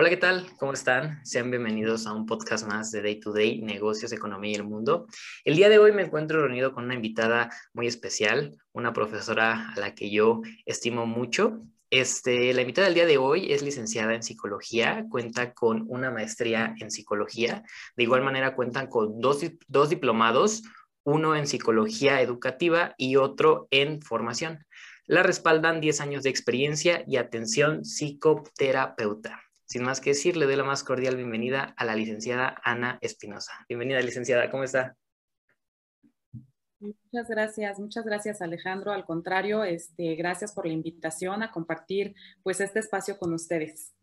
Hola, ¿qué tal? ¿Cómo están? Sean bienvenidos a un podcast más de Day to Day, Negocios, Economía y el Mundo. El día de hoy me encuentro reunido con una invitada muy especial, una profesora a la que yo estimo mucho. Este, la invitada del día de hoy es licenciada en psicología, cuenta con una maestría en psicología. De igual manera cuentan con dos, dos diplomados, uno en psicología educativa y otro en formación. La respaldan 10 años de experiencia y atención psicoterapeuta. Sin más que decir, le doy la más cordial bienvenida a la licenciada Ana Espinosa. Bienvenida, licenciada, ¿cómo está? Muchas gracias, muchas gracias Alejandro. Al contrario, este, gracias por la invitación a compartir pues este espacio con ustedes.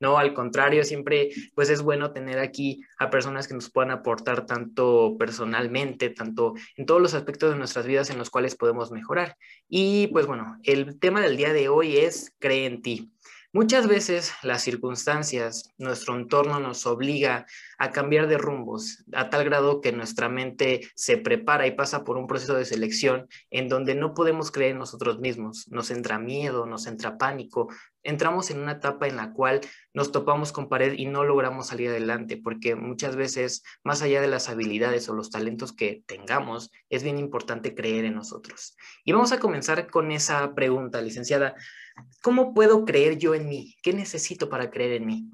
No, al contrario, siempre pues es bueno tener aquí a personas que nos puedan aportar tanto personalmente, tanto en todos los aspectos de nuestras vidas en los cuales podemos mejorar. Y pues bueno, el tema del día de hoy es cree en ti. Muchas veces las circunstancias, nuestro entorno nos obliga a cambiar de rumbos, a tal grado que nuestra mente se prepara y pasa por un proceso de selección en donde no podemos creer en nosotros mismos. Nos entra miedo, nos entra pánico, entramos en una etapa en la cual nos topamos con pared y no logramos salir adelante, porque muchas veces, más allá de las habilidades o los talentos que tengamos, es bien importante creer en nosotros. Y vamos a comenzar con esa pregunta, licenciada. ¿Cómo puedo creer yo en mí? ¿Qué necesito para creer en mí?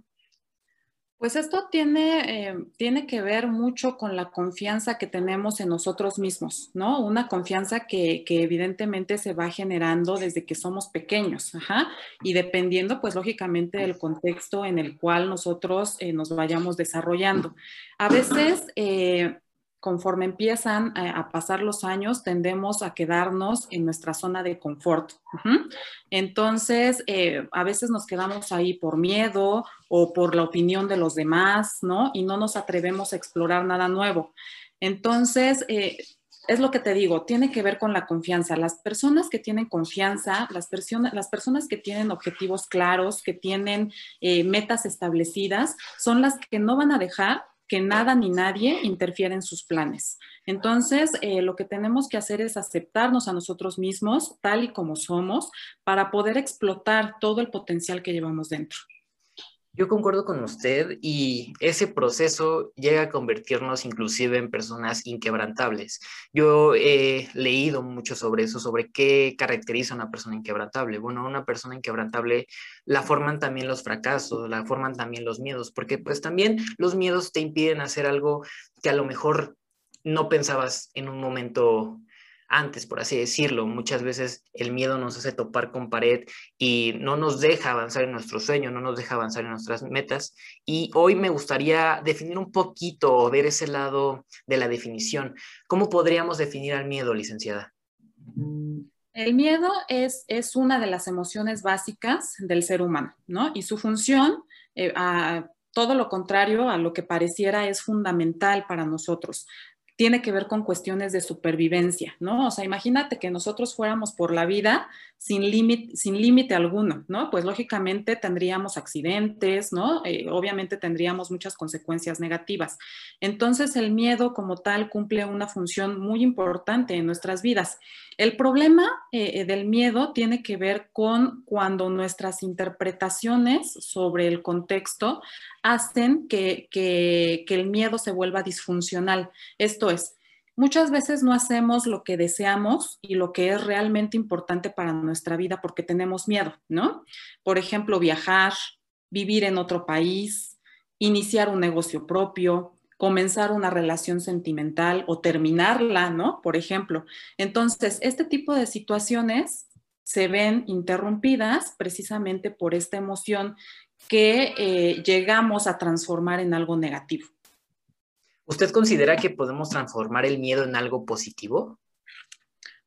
Pues esto tiene, eh, tiene que ver mucho con la confianza que tenemos en nosotros mismos, ¿no? Una confianza que, evidentemente se va generando desde que somos pequeños, ajá, y dependiendo, pues lógicamente, del contexto en el cual nosotros eh, nos vayamos desarrollando. A veces eh, conforme empiezan a, pasar los años, tendemos a quedarnos en nuestra zona de confort. Entonces, eh, a veces nos quedamos ahí por miedo o por la opinión de los demás, ¿no? Y no nos atrevemos a explorar nada nuevo. Entonces, eh, es lo que te digo, tiene que ver con la confianza. Las personas que tienen confianza, las, las personas que tienen objetivos claros, que tienen eh, metas establecidas, son las que no van a dejar que nada ni nadie interfiere en sus planes. Entonces, eh, lo que tenemos que hacer es aceptarnos a nosotros mismos tal y como somos para poder explotar todo el potencial que llevamos dentro. Yo concuerdo con usted y ese proceso llega a convertirnos inclusive en personas inquebrantables. Yo he leído mucho sobre eso, sobre qué caracteriza a una persona inquebrantable. Bueno, una persona inquebrantable la forman también los fracasos, la forman también los miedos, porque pues también los miedos te impiden hacer algo que a lo mejor no pensabas en un momento antes, por así decirlo. Muchas veces el miedo nos hace topar con pared y no nos deja avanzar en nuestro sueño, no nos deja avanzar en nuestras metas. Y hoy me gustaría definir un poquito o ver ese lado de la definición. ¿Cómo podríamos definir al miedo, licenciada? El miedo es, es una de las emociones básicas del ser humano, ¿no? Y su función, eh, a, todo lo contrario a lo que pareciera, es fundamental para nosotros tiene que ver con cuestiones de supervivencia, ¿no? O sea, imagínate que nosotros fuéramos por la vida sin límite sin límite alguno, ¿no? Pues lógicamente tendríamos accidentes, ¿no? Eh, obviamente tendríamos muchas consecuencias negativas. Entonces, el miedo como tal cumple una función muy importante en nuestras vidas. El problema eh, del miedo tiene que ver con cuando nuestras interpretaciones sobre el contexto hacen que, el miedo se vuelva disfuncional. Esto es, muchas veces no hacemos lo que deseamos y lo que es realmente importante para nuestra vida porque tenemos miedo, ¿no? Por ejemplo, viajar, vivir en otro país, iniciar un negocio propio, comenzar una relación sentimental o terminarla, ¿no? Por ejemplo. Entonces, este tipo de situaciones se ven interrumpidas precisamente por esta emoción que eh, llegamos a transformar en algo negativo. ¿Usted considera que podemos transformar el miedo en algo positivo?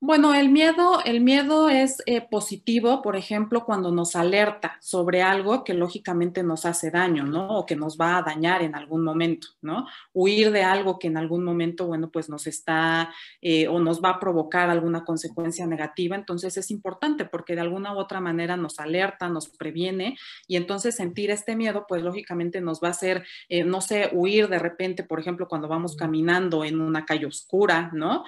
Bueno, el miedo, el miedo es eh, positivo, por ejemplo, cuando nos alerta sobre algo que lógicamente nos hace daño, ¿no? O que nos va a dañar en algún momento, ¿no? Huir de algo que en algún momento, bueno, pues nos está eh, o nos va a provocar alguna consecuencia negativa, entonces es importante porque de alguna u otra manera nos alerta, nos previene y entonces sentir este miedo, pues lógicamente nos va a hacer, eh, no sé, huir de repente, por ejemplo, cuando vamos caminando en una calle oscura, ¿no?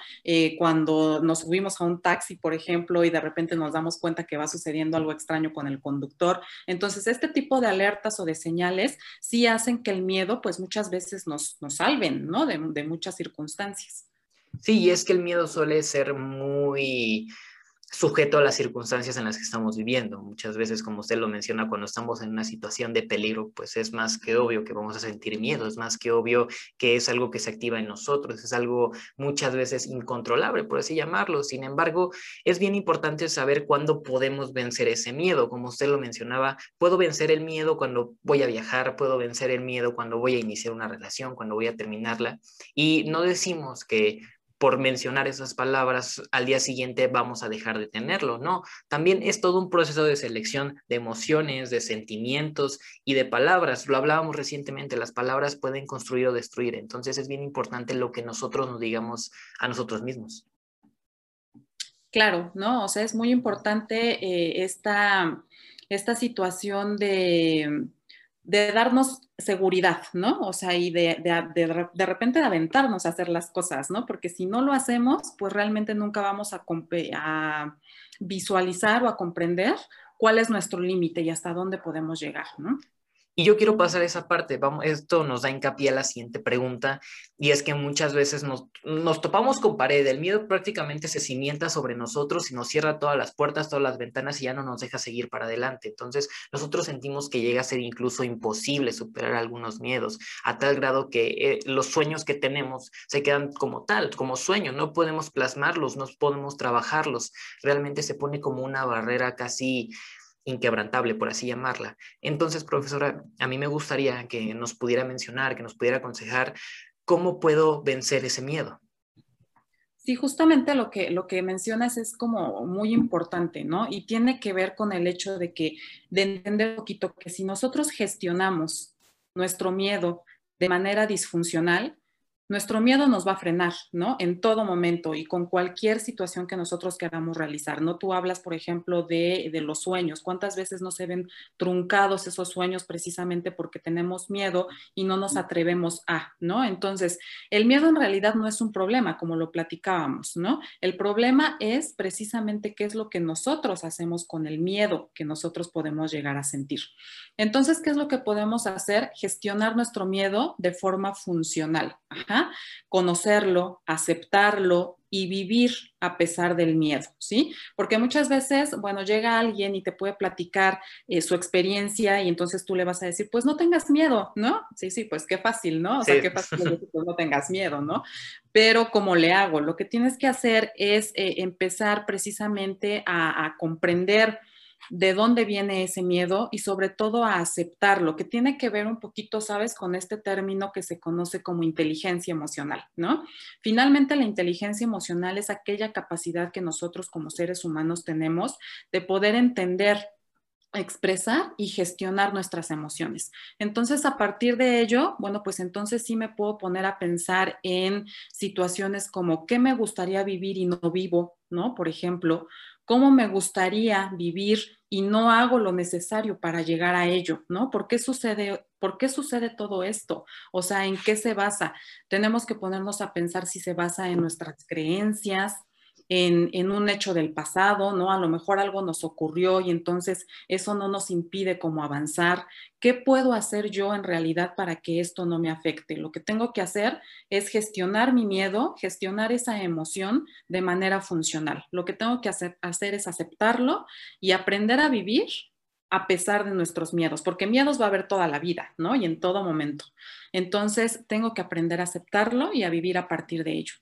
cuando nos subimos a un taxi, por ejemplo, y de repente nos damos cuenta que va sucediendo algo extraño con el conductor. Entonces, este tipo de alertas o de señales sí hacen que el miedo, pues muchas veces nos, nos salven, ¿no? De, de muchas circunstancias. Sí, y es que el miedo suele ser muy sujeto a las circunstancias en las que estamos viviendo. Muchas veces, como usted lo menciona, cuando estamos en una situación de peligro, pues es más que obvio que vamos a sentir miedo, es más que obvio que es algo que se activa en nosotros, es algo muchas veces incontrolable, por así llamarlo. Sin embargo, es bien importante saber cuándo podemos vencer ese miedo. Como usted lo mencionaba, puedo vencer el miedo cuando voy a viajar, puedo vencer el miedo cuando voy a iniciar una relación, cuando voy a terminarla. Y no decimos que por mencionar esas palabras, al día siguiente vamos a dejar de tenerlo, ¿no? También es todo un proceso de selección de emociones, de sentimientos y de palabras. Lo hablábamos recientemente, las palabras pueden construir o destruir, entonces es bien importante lo que nosotros nos digamos a nosotros mismos. Claro, ¿no? O sea, es muy importante eh, esta, esta situación de de darnos seguridad, ¿no? O sea, y de, de, de, repente de aventarnos a hacer las cosas, ¿no? Porque si no lo hacemos, pues realmente nunca vamos a, a visualizar o a comprender cuál es nuestro límite y hasta dónde podemos llegar, ¿no? Y yo quiero pasar esa parte, vamos, esto nos da hincapié a la siguiente pregunta, y es que muchas veces nos, nos, topamos con pared, el miedo prácticamente se cimienta sobre nosotros y nos cierra todas las puertas, todas las ventanas y ya no nos deja seguir para adelante. Entonces, nosotros sentimos que llega a ser incluso imposible superar algunos miedos, a tal grado que eh, los sueños que tenemos se quedan como tal, como sueños, no podemos plasmarlos, no podemos trabajarlos, realmente se pone como una barrera casi inquebrantable, por así llamarla. Entonces, profesora, a mí me gustaría que nos pudiera mencionar, que nos pudiera aconsejar cómo puedo vencer ese miedo. Sí, justamente lo que, lo que mencionas es como muy importante, ¿no? Y tiene que ver con el hecho de que, de entender un poquito que si nosotros gestionamos nuestro miedo de manera disfuncional, nuestro miedo nos va a frenar, ¿no? En todo momento y con cualquier situación que nosotros queramos realizar, ¿no? Tú hablas, por ejemplo, de, los sueños. ¿Cuántas veces no se ven truncados esos sueños precisamente porque tenemos miedo y no nos atrevemos a, ¿no? Entonces, el miedo en realidad no es un problema, como lo platicábamos, ¿no? El problema es precisamente qué es lo que nosotros hacemos con el miedo que nosotros podemos llegar a sentir. Entonces, ¿qué es lo que podemos hacer? Gestionar nuestro miedo de forma funcional. Conocerlo, aceptarlo y vivir a pesar del miedo, ¿sí? Porque muchas veces, bueno, llega alguien y te puede platicar eh, su experiencia y entonces tú le vas a decir, pues no tengas miedo, ¿no? Sí, sí, pues qué fácil, ¿no? O sea, qué fácil pues no tengas miedo, ¿no? Pero como le hago, lo que tienes que hacer es eh, empezar precisamente a, a comprender de dónde viene ese miedo y sobre todo a aceptarlo, que tiene que ver un poquito, sabes, con este término que se conoce como inteligencia emocional, ¿no? Finalmente, la inteligencia emocional es aquella capacidad que nosotros como seres humanos tenemos de poder entender expresar y gestionar nuestras emociones. Entonces, a partir de ello, bueno, pues entonces sí me puedo poner a pensar en situaciones como qué me gustaría vivir y no vivo, ¿no? Por ejemplo, cómo me gustaría vivir y no hago lo necesario para llegar a ello, ¿no? ¿Por qué sucede, por qué sucede todo esto? O sea, ¿en qué se basa? Tenemos que ponernos a pensar si se basa en nuestras creencias, en, un hecho del pasado, ¿no? A lo mejor algo nos ocurrió y entonces eso no nos impide como avanzar. ¿Qué puedo hacer yo en realidad para que esto no me afecte? Lo que tengo que hacer es gestionar mi miedo, gestionar esa emoción de manera funcional. Lo que tengo que hacer, hacer es aceptarlo y aprender a vivir a pesar de nuestros miedos, porque miedos va a haber toda la vida, ¿no? Y en todo momento. Entonces, tengo que aprender a aceptarlo y a vivir a partir de ello.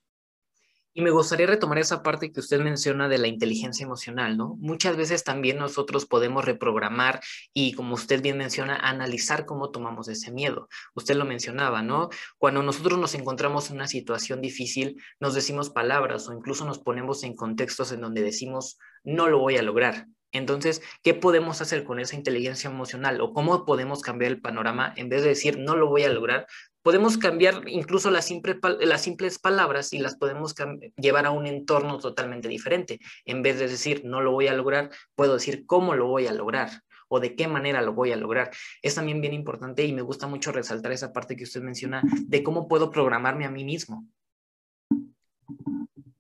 Y me gustaría retomar esa parte que usted menciona de la inteligencia emocional, ¿no? Muchas veces también nosotros podemos reprogramar y, como usted bien menciona, analizar cómo tomamos ese miedo. Usted lo mencionaba, ¿no? Cuando nosotros nos encontramos en una situación difícil, nos decimos palabras o incluso nos ponemos en contextos en donde decimos, no lo voy a lograr. Entonces, ¿qué podemos hacer con esa inteligencia emocional o cómo podemos cambiar el panorama en vez de decir no lo voy a lograr? Podemos cambiar incluso las, las simples palabras y las podemos llevar a un entorno totalmente diferente. En vez de decir no lo voy a lograr, puedo decir cómo lo voy a lograr o de qué manera lo voy a lograr. Es también bien importante y me gusta mucho resaltar esa parte que usted menciona de cómo puedo programarme a mí mismo.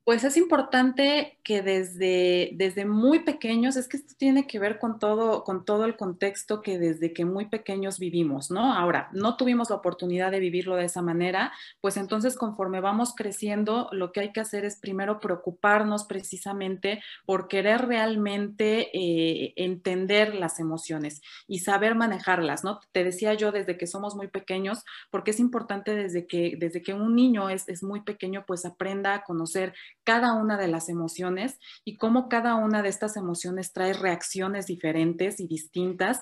Pues es importante que desde, desde muy pequeños, es que esto tiene que ver con todo, con todo el contexto que desde que muy pequeños vivimos, ¿no? Ahora, no tuvimos la oportunidad de vivirlo de esa manera, pues entonces conforme vamos creciendo, lo que hay que hacer es primero preocuparnos precisamente por querer realmente eh, entender las emociones y saber manejarlas, ¿no? Te decía yo desde que somos muy pequeños, porque es importante desde que, desde que un niño es, es muy pequeño, pues aprenda a conocer cada una de las emociones y cómo cada una de estas emociones trae reacciones diferentes y distintas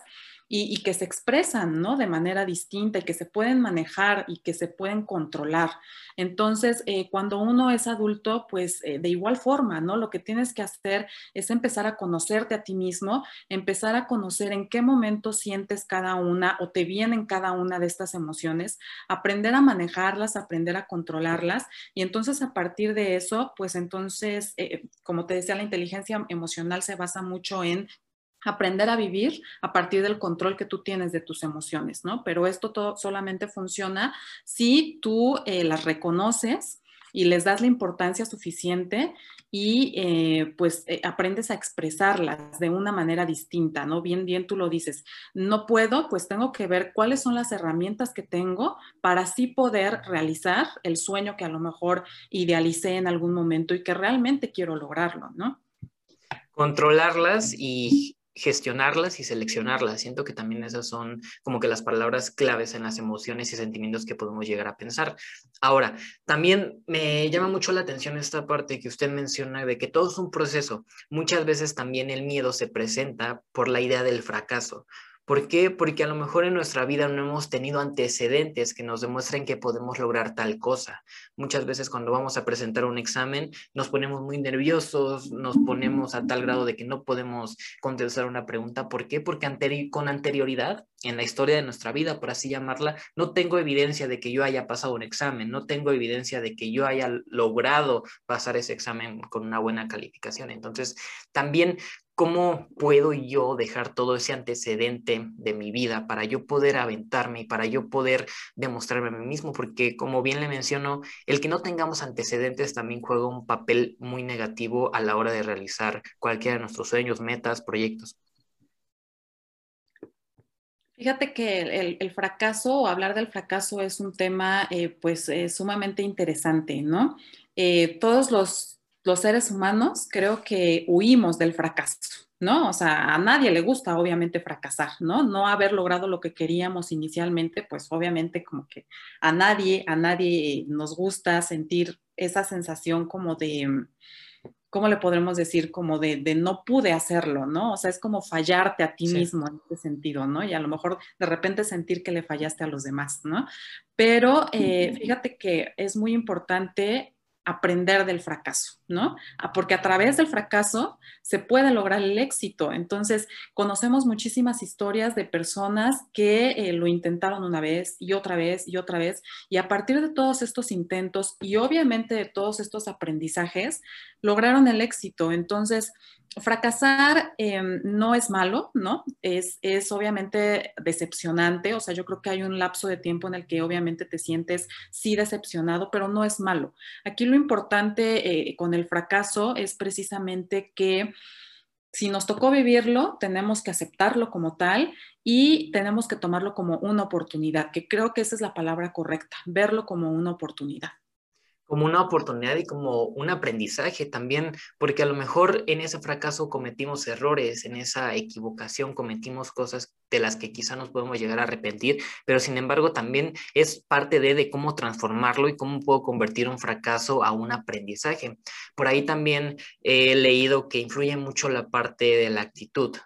y, que se expresan, ¿no? De manera distinta y que se pueden manejar y que se pueden controlar. Entonces, eh, cuando uno es adulto, pues eh, de igual forma, ¿no? Lo que tienes que hacer es empezar a conocerte a ti mismo, empezar a conocer en qué momento sientes cada una o te vienen cada una de estas emociones, aprender a manejarlas, aprender a controlarlas y entonces a partir de eso, pues entonces, eh, como te decía, la inteligencia emocional se basa mucho en aprender a vivir a partir del control que tú tienes de tus emociones, ¿no? Pero esto todo solamente funciona si tú eh, las reconoces y les das la importancia suficiente y eh, pues eh, aprendes a expresarlas de una manera distinta, ¿no? Bien, bien tú lo dices, no puedo, pues tengo que ver cuáles son las herramientas que tengo para así poder realizar el sueño que a lo mejor idealicé en algún momento y que realmente quiero lograrlo, ¿no? Controlarlas y gestionarlas y seleccionarlas. Siento que también esas son como que las palabras claves en las emociones y sentimientos que podemos llegar a pensar. Ahora, también me llama mucho la atención esta parte que usted menciona de que todo es un proceso. Muchas veces también el miedo se presenta por la idea del fracaso. ¿Por qué? Porque a lo mejor en nuestra vida no hemos tenido antecedentes que nos demuestren que podemos lograr tal cosa. Muchas veces cuando vamos a presentar un examen nos ponemos muy nerviosos, nos ponemos a tal grado de que no podemos contestar una pregunta. ¿Por qué? Porque con anterioridad en la historia de nuestra vida, por así llamarla, no tengo evidencia de que yo haya pasado un examen, no tengo evidencia de que yo haya logrado pasar ese examen con una buena calificación. Entonces, también ¿Cómo puedo yo dejar todo ese antecedente de mi vida para yo poder aventarme y para yo poder demostrarme a mí mismo? Porque como bien le menciono, el que no tengamos antecedentes también juega un papel muy negativo a la hora de realizar cualquiera de nuestros sueños, metas, proyectos. Fíjate que el, fracaso o hablar del fracaso es un tema eh, pues sumamente interesante, ¿no? Eh, todos los los seres humanos creo que huimos del fracaso, ¿no? O sea, a nadie le gusta obviamente fracasar, ¿no? No haber logrado lo que queríamos inicialmente, pues obviamente como que a nadie, a nadie nos gusta sentir esa sensación como de, ¿cómo le podremos decir? Como de, no pude hacerlo, ¿no? O sea, es como fallarte a ti mismo en ese sentido, ¿no? Y a lo mejor de repente sentir que le fallaste a los demás, ¿no? Pero eh, fíjate que es muy importante aprender del fracaso, ¿no? Ah, porque a través del fracaso se puede lograr el éxito. Entonces, conocemos muchísimas historias de personas que eh, lo intentaron una vez y otra vez y otra vez, y a partir de todos estos intentos y obviamente de todos estos aprendizajes, lograron el éxito. Entonces, fracasar em, no es malo, ¿no? Es, es obviamente decepcionante, o sea, yo creo que hay un lapso de tiempo en el que obviamente te sientes sí decepcionado, pero no es malo. Aquí lo importante eh, con el fracaso es precisamente que si nos tocó vivirlo, tenemos que aceptarlo como tal y tenemos que tomarlo como una oportunidad, que creo que esa es la palabra correcta, verlo como una oportunidad como una oportunidad y como un aprendizaje también, porque a lo mejor en ese fracaso cometimos errores, en esa equivocación cometimos cosas de las que quizá nos podemos llegar a arrepentir, pero sin embargo también es parte de, de cómo transformarlo y cómo puedo convertir un fracaso a un aprendizaje. Por ahí también he leído que influye mucho la parte de la actitud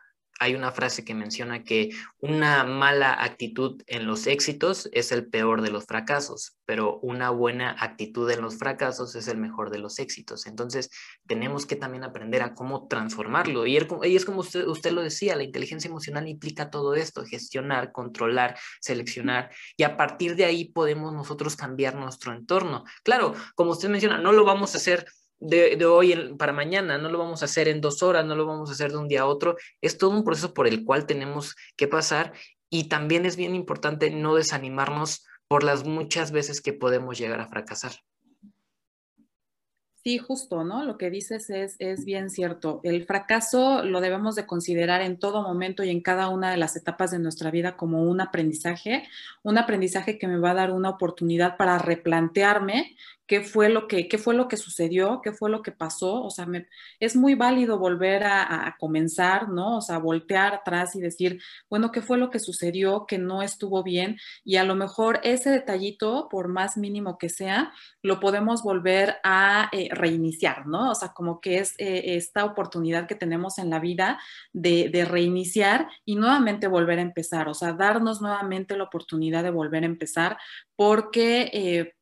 hay una frase que menciona que una mala actitud en los éxitos es el peor de los fracasos, pero una buena actitud en los fracasos es el mejor de los éxitos. Entonces, tenemos que también aprender a cómo transformarlo. Y, es como usted, usted lo decía, la inteligencia emocional implica todo esto, gestionar, controlar, seleccionar, y a partir de ahí podemos nosotros cambiar nuestro entorno. Claro, como usted menciona, no lo vamos a hacer de, hoy para mañana, no lo vamos a hacer en dos horas, no lo vamos a hacer de un día a otro, es todo un proceso por el cual tenemos que pasar y también es bien importante no desanimarnos por las muchas veces que podemos llegar a fracasar. Sí, justo, ¿no? Lo que dices es, es bien cierto. El fracaso lo debemos de considerar en todo momento y en cada una de las etapas de nuestra vida como un aprendizaje, un aprendizaje que me va a dar una oportunidad para replantearme qué fue lo que, qué fue lo que sucedió, qué fue lo que pasó. O sea, es muy válido volver a, comenzar, ¿no? O sea, voltear atrás y decir, bueno, qué fue lo que sucedió, que no estuvo bien. Y a lo mejor ese detallito, por más mínimo que sea, lo podemos volver a eh, reiniciar, ¿no? O sea, como que es eh, esta oportunidad que tenemos en la vida de, de, reiniciar y nuevamente volver a empezar, o sea, darnos nuevamente la oportunidad de volver a empezar porque... Eh,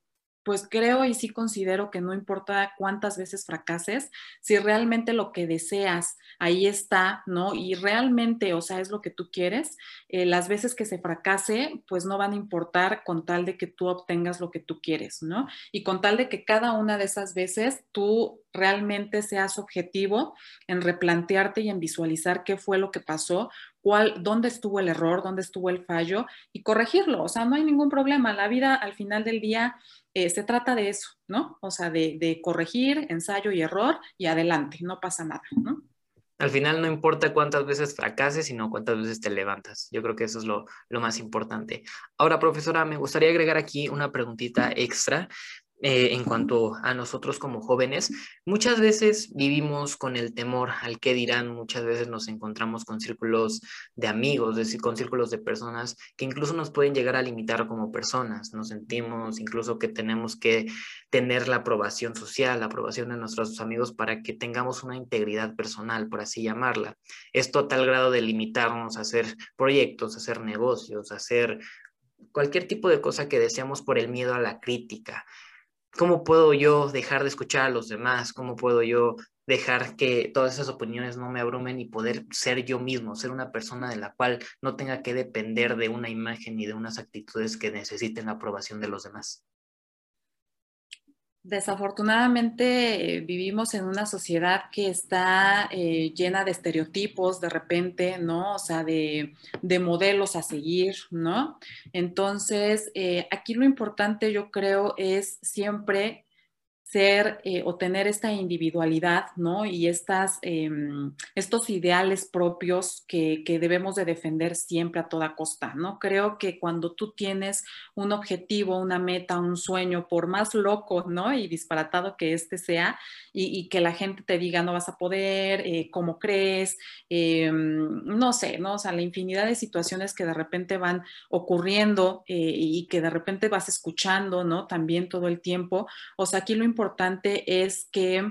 pues creo y sí considero que no importa cuántas veces fracases, si realmente lo que deseas ahí está, ¿no? Y realmente, o sea, es lo que tú quieres, eh, las veces que se fracase, pues no van a importar con tal de que tú obtengas lo que tú quieres, ¿no? Y con tal de que cada una de esas veces tú realmente seas objetivo en replantearte y en visualizar qué fue lo que pasó, dónde estuvo el error, dónde estuvo el fallo y corregirlo. O sea, no hay ningún problema. La vida al final del día eh, se trata de eso, ¿no? O sea, de, corregir, ensayo y error y adelante, no pasa nada. Al final no importa cuántas veces fracases, sino cuántas veces te levantas. Yo creo que eso es lo, lo más importante. Ahora, profesora, me gustaría agregar aquí una preguntita extra eh, en cuanto a nosotros como jóvenes, muchas veces vivimos con el temor al que dirán, muchas veces nos encontramos con círculos de amigos, es decir, con círculos de personas que incluso nos pueden llegar a limitar como personas, nos sentimos incluso que tenemos que tener la aprobación social, la aprobación de nuestros amigos para que tengamos una integridad personal, por así llamarla. Esto a tal grado de limitarnos a hacer proyectos, a hacer negocios, a hacer cualquier tipo de cosa que deseamos por el miedo a la crítica. ¿Cómo puedo yo dejar de escuchar a los demás? ¿Cómo puedo yo dejar que todas esas opiniones no me abrumen y poder ser yo mismo, ser una persona de la cual no tenga que depender de una imagen y de unas actitudes que necesiten la aprobación de los demás? Desafortunadamente eh, vivimos en una sociedad que está eh, llena de estereotipos de repente, ¿no? O sea, de, de modelos a seguir, ¿no? Entonces, eh, aquí lo importante yo creo es siempre ser eh, o tener esta individualidad, ¿no? Y estas, eh, estos ideales propios que, que, debemos de defender siempre a toda costa, ¿no? Creo que cuando tú tienes un objetivo, una meta, un sueño, por más loco, ¿no? Y disparatado que este sea, y, que la gente te diga no vas a poder, eh, cómo crees, no sé, ¿no? O sea, la infinidad de situaciones que de repente van ocurriendo y que de repente vas escuchando, ¿no? También todo el tiempo. O sea, aquí lo importante importante es que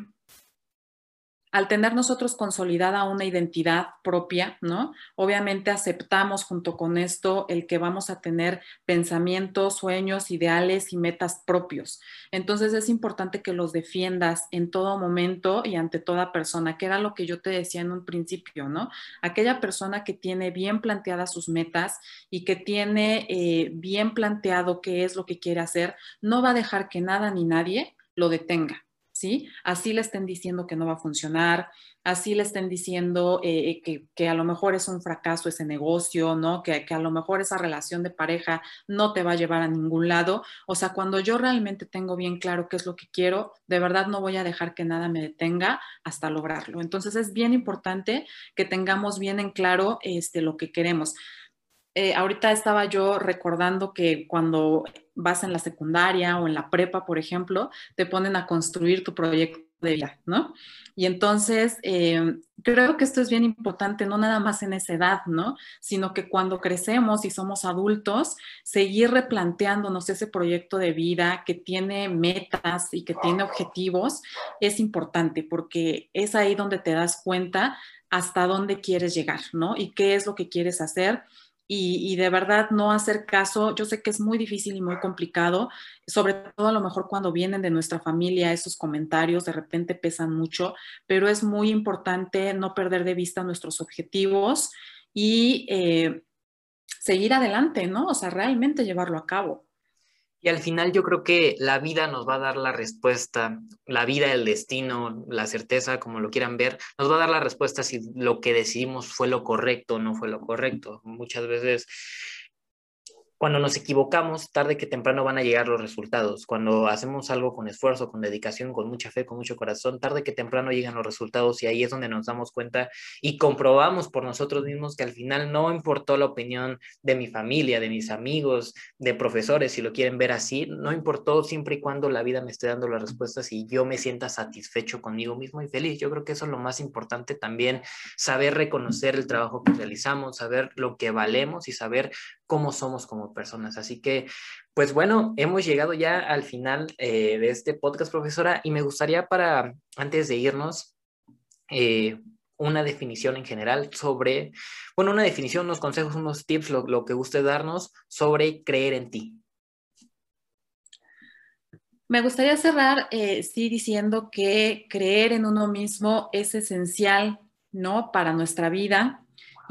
al tener nosotros consolidada una identidad propia, ¿no? Obviamente aceptamos junto con esto el que vamos a tener pensamientos, sueños, ideales y metas propios. Entonces es importante que los defiendas en todo momento y ante toda persona, que era lo que yo te decía en un principio, ¿no? Aquella persona que tiene bien planteadas sus metas y que tiene eh, bien planteado qué es lo que quiere hacer, no va a dejar que nada ni nadie lo detenga. ¿Sí? Así le estén diciendo que no va a funcionar, así le estén diciendo eh, que, que, a lo mejor es un fracaso ese negocio, ¿no? Que, que, a lo mejor esa relación de pareja no te va a llevar a ningún lado. O sea, cuando yo realmente tengo bien claro qué es lo que quiero, de verdad no voy a dejar que nada me detenga hasta lograrlo. Entonces es bien importante que tengamos bien en claro este, lo que queremos. Eh, ahorita estaba yo recordando que cuando vas en la secundaria o en la prepa, por ejemplo, te ponen a construir tu proyecto de vida, ¿no? Y entonces, eh, creo que esto es bien importante, no nada más en esa edad, ¿no? Sino que cuando crecemos y somos adultos, seguir replanteándonos ese proyecto de vida que tiene metas y que tiene objetivos es importante porque es ahí donde te das cuenta hasta dónde quieres llegar, ¿no? Y qué es lo que quieres hacer y, de verdad no hacer caso. Yo sé que es muy difícil y muy complicado, sobre todo a lo mejor cuando vienen de nuestra familia, esos comentarios de repente pesan mucho, pero es muy importante no perder de vista nuestros objetivos y eh, seguir adelante, ¿no? O sea, realmente llevarlo a cabo. Y al final yo creo que la vida nos va a dar la respuesta, la vida, el destino, la certeza, como lo quieran ver, nos va a dar la respuesta si lo que decidimos fue lo correcto o no fue lo correcto. Muchas veces cuando nos equivocamos, tarde que temprano van a llegar los resultados. Cuando hacemos algo con esfuerzo, con dedicación, con mucha fe, con mucho corazón, tarde que temprano llegan los resultados y ahí es donde nos damos cuenta y comprobamos por nosotros mismos que al final no importó la opinión de mi familia, de mis amigos, de profesores, si lo quieren ver así, no importó siempre y cuando la vida me esté dando las respuestas y yo me sienta satisfecho conmigo mismo y feliz. Yo creo que eso es lo más importante también, saber reconocer el trabajo que realizamos, saber lo que valemos y saber cómo somos como personas. Así que, pues bueno, hemos llegado ya al final eh, de este podcast, profesora, y me gustaría para, antes de irnos, eh, una definición en general sobre, bueno, una definición, unos consejos, unos tips, lo, que guste darnos sobre creer en ti. Me gustaría cerrar, eh, sí, diciendo que creer en uno mismo es esencial, ¿no? Para nuestra vida,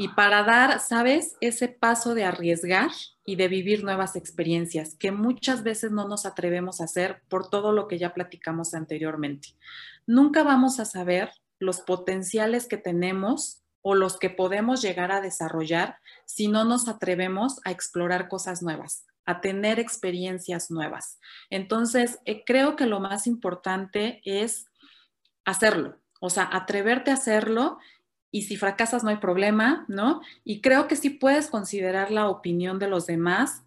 y para dar, ¿sabes? Ese paso de arriesgar y de vivir nuevas experiencias que muchas veces no nos atrevemos a hacer por todo lo que ya platicamos anteriormente. Nunca vamos a saber los potenciales que tenemos o los que podemos llegar a desarrollar si no nos atrevemos a explorar cosas nuevas, a tener experiencias nuevas. Entonces, eh, creo que lo más importante es hacerlo, o sea, atreverte a hacerlo y si fracasas no hay problema, ¿no? Y creo que sí puedes considerar la opinión de los demás,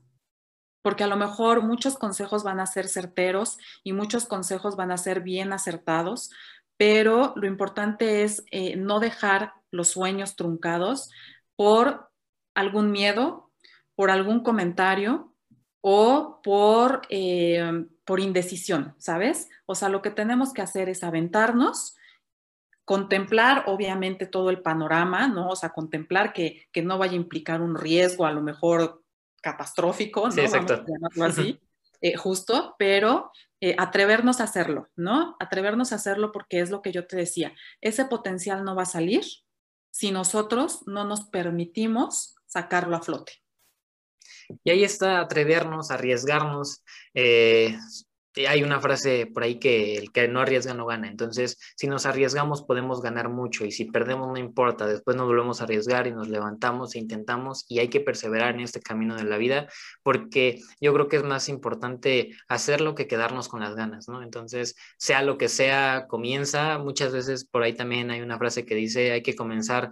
porque a lo mejor muchos consejos van a ser certeros y muchos consejos van a ser bien acertados, pero lo importante es eh, no dejar los sueños truncados por algún miedo, por algún comentario o por, eh, por indecisión, ¿sabes? O sea, lo que tenemos que hacer es aventarnos contemplar obviamente todo el panorama, ¿no? O sea, contemplar que, no vaya a implicar un riesgo a lo mejor catastrófico, ¿no? Sí, exacto. así, eh, justo, pero eh, atrevernos a hacerlo, ¿no? Atrevernos a hacerlo porque es lo que yo te decía, ese potencial no va a salir si nosotros no nos permitimos sacarlo a flote. Y ahí está atrevernos, arriesgarnos, eh, hay una frase por ahí que el que no arriesga no gana. Entonces, si nos arriesgamos podemos ganar mucho y si perdemos no importa, después nos volvemos a arriesgar y nos levantamos e intentamos y hay que perseverar en este camino de la vida porque yo creo que es más importante hacerlo que quedarnos con las ganas, ¿no? Entonces, sea lo que sea, comienza. Muchas veces por ahí también hay una frase que dice hay que comenzar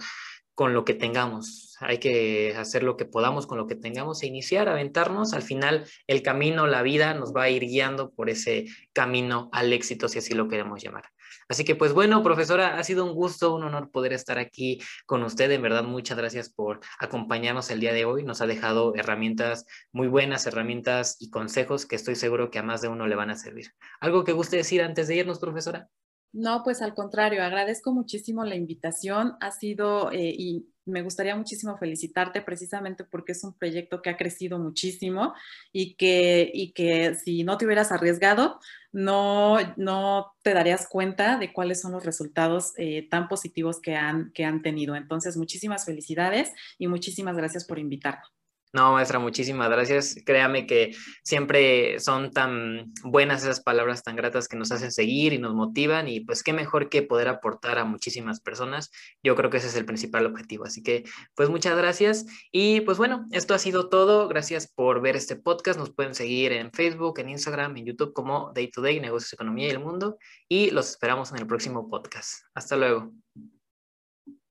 con lo que tengamos. Hay que hacer lo que podamos con lo que tengamos e iniciar, aventarnos. Al final, el camino, la vida nos va a ir guiando por ese camino al éxito, si así lo queremos llamar. Así que, pues bueno, profesora, ha sido un gusto, un honor poder estar aquí con usted. En verdad, muchas gracias por acompañarnos el día de hoy. Nos ha dejado herramientas muy buenas, herramientas y consejos que estoy seguro que a más de uno le van a servir. ¿Algo que guste decir antes de irnos, profesora? No, pues al contrario, agradezco muchísimo la invitación. Ha sido eh, y me gustaría muchísimo felicitarte precisamente porque es un proyecto que ha crecido muchísimo y que, y que si no te hubieras arriesgado, no, no te darías cuenta de cuáles son los resultados eh, tan positivos que han, que han tenido. Entonces, muchísimas felicidades y muchísimas gracias por invitarme. No, maestra, muchísimas gracias. Créame que siempre son tan buenas esas palabras tan gratas que nos hacen seguir y nos motivan y pues qué mejor que poder aportar a muchísimas personas. Yo creo que ese es el principal objetivo. Así que pues muchas gracias y pues bueno, esto ha sido todo. Gracias por ver este podcast. Nos pueden seguir en Facebook, en Instagram, en YouTube como Day to Day, Negocios, Economía y el Mundo y los esperamos en el próximo podcast. Hasta luego.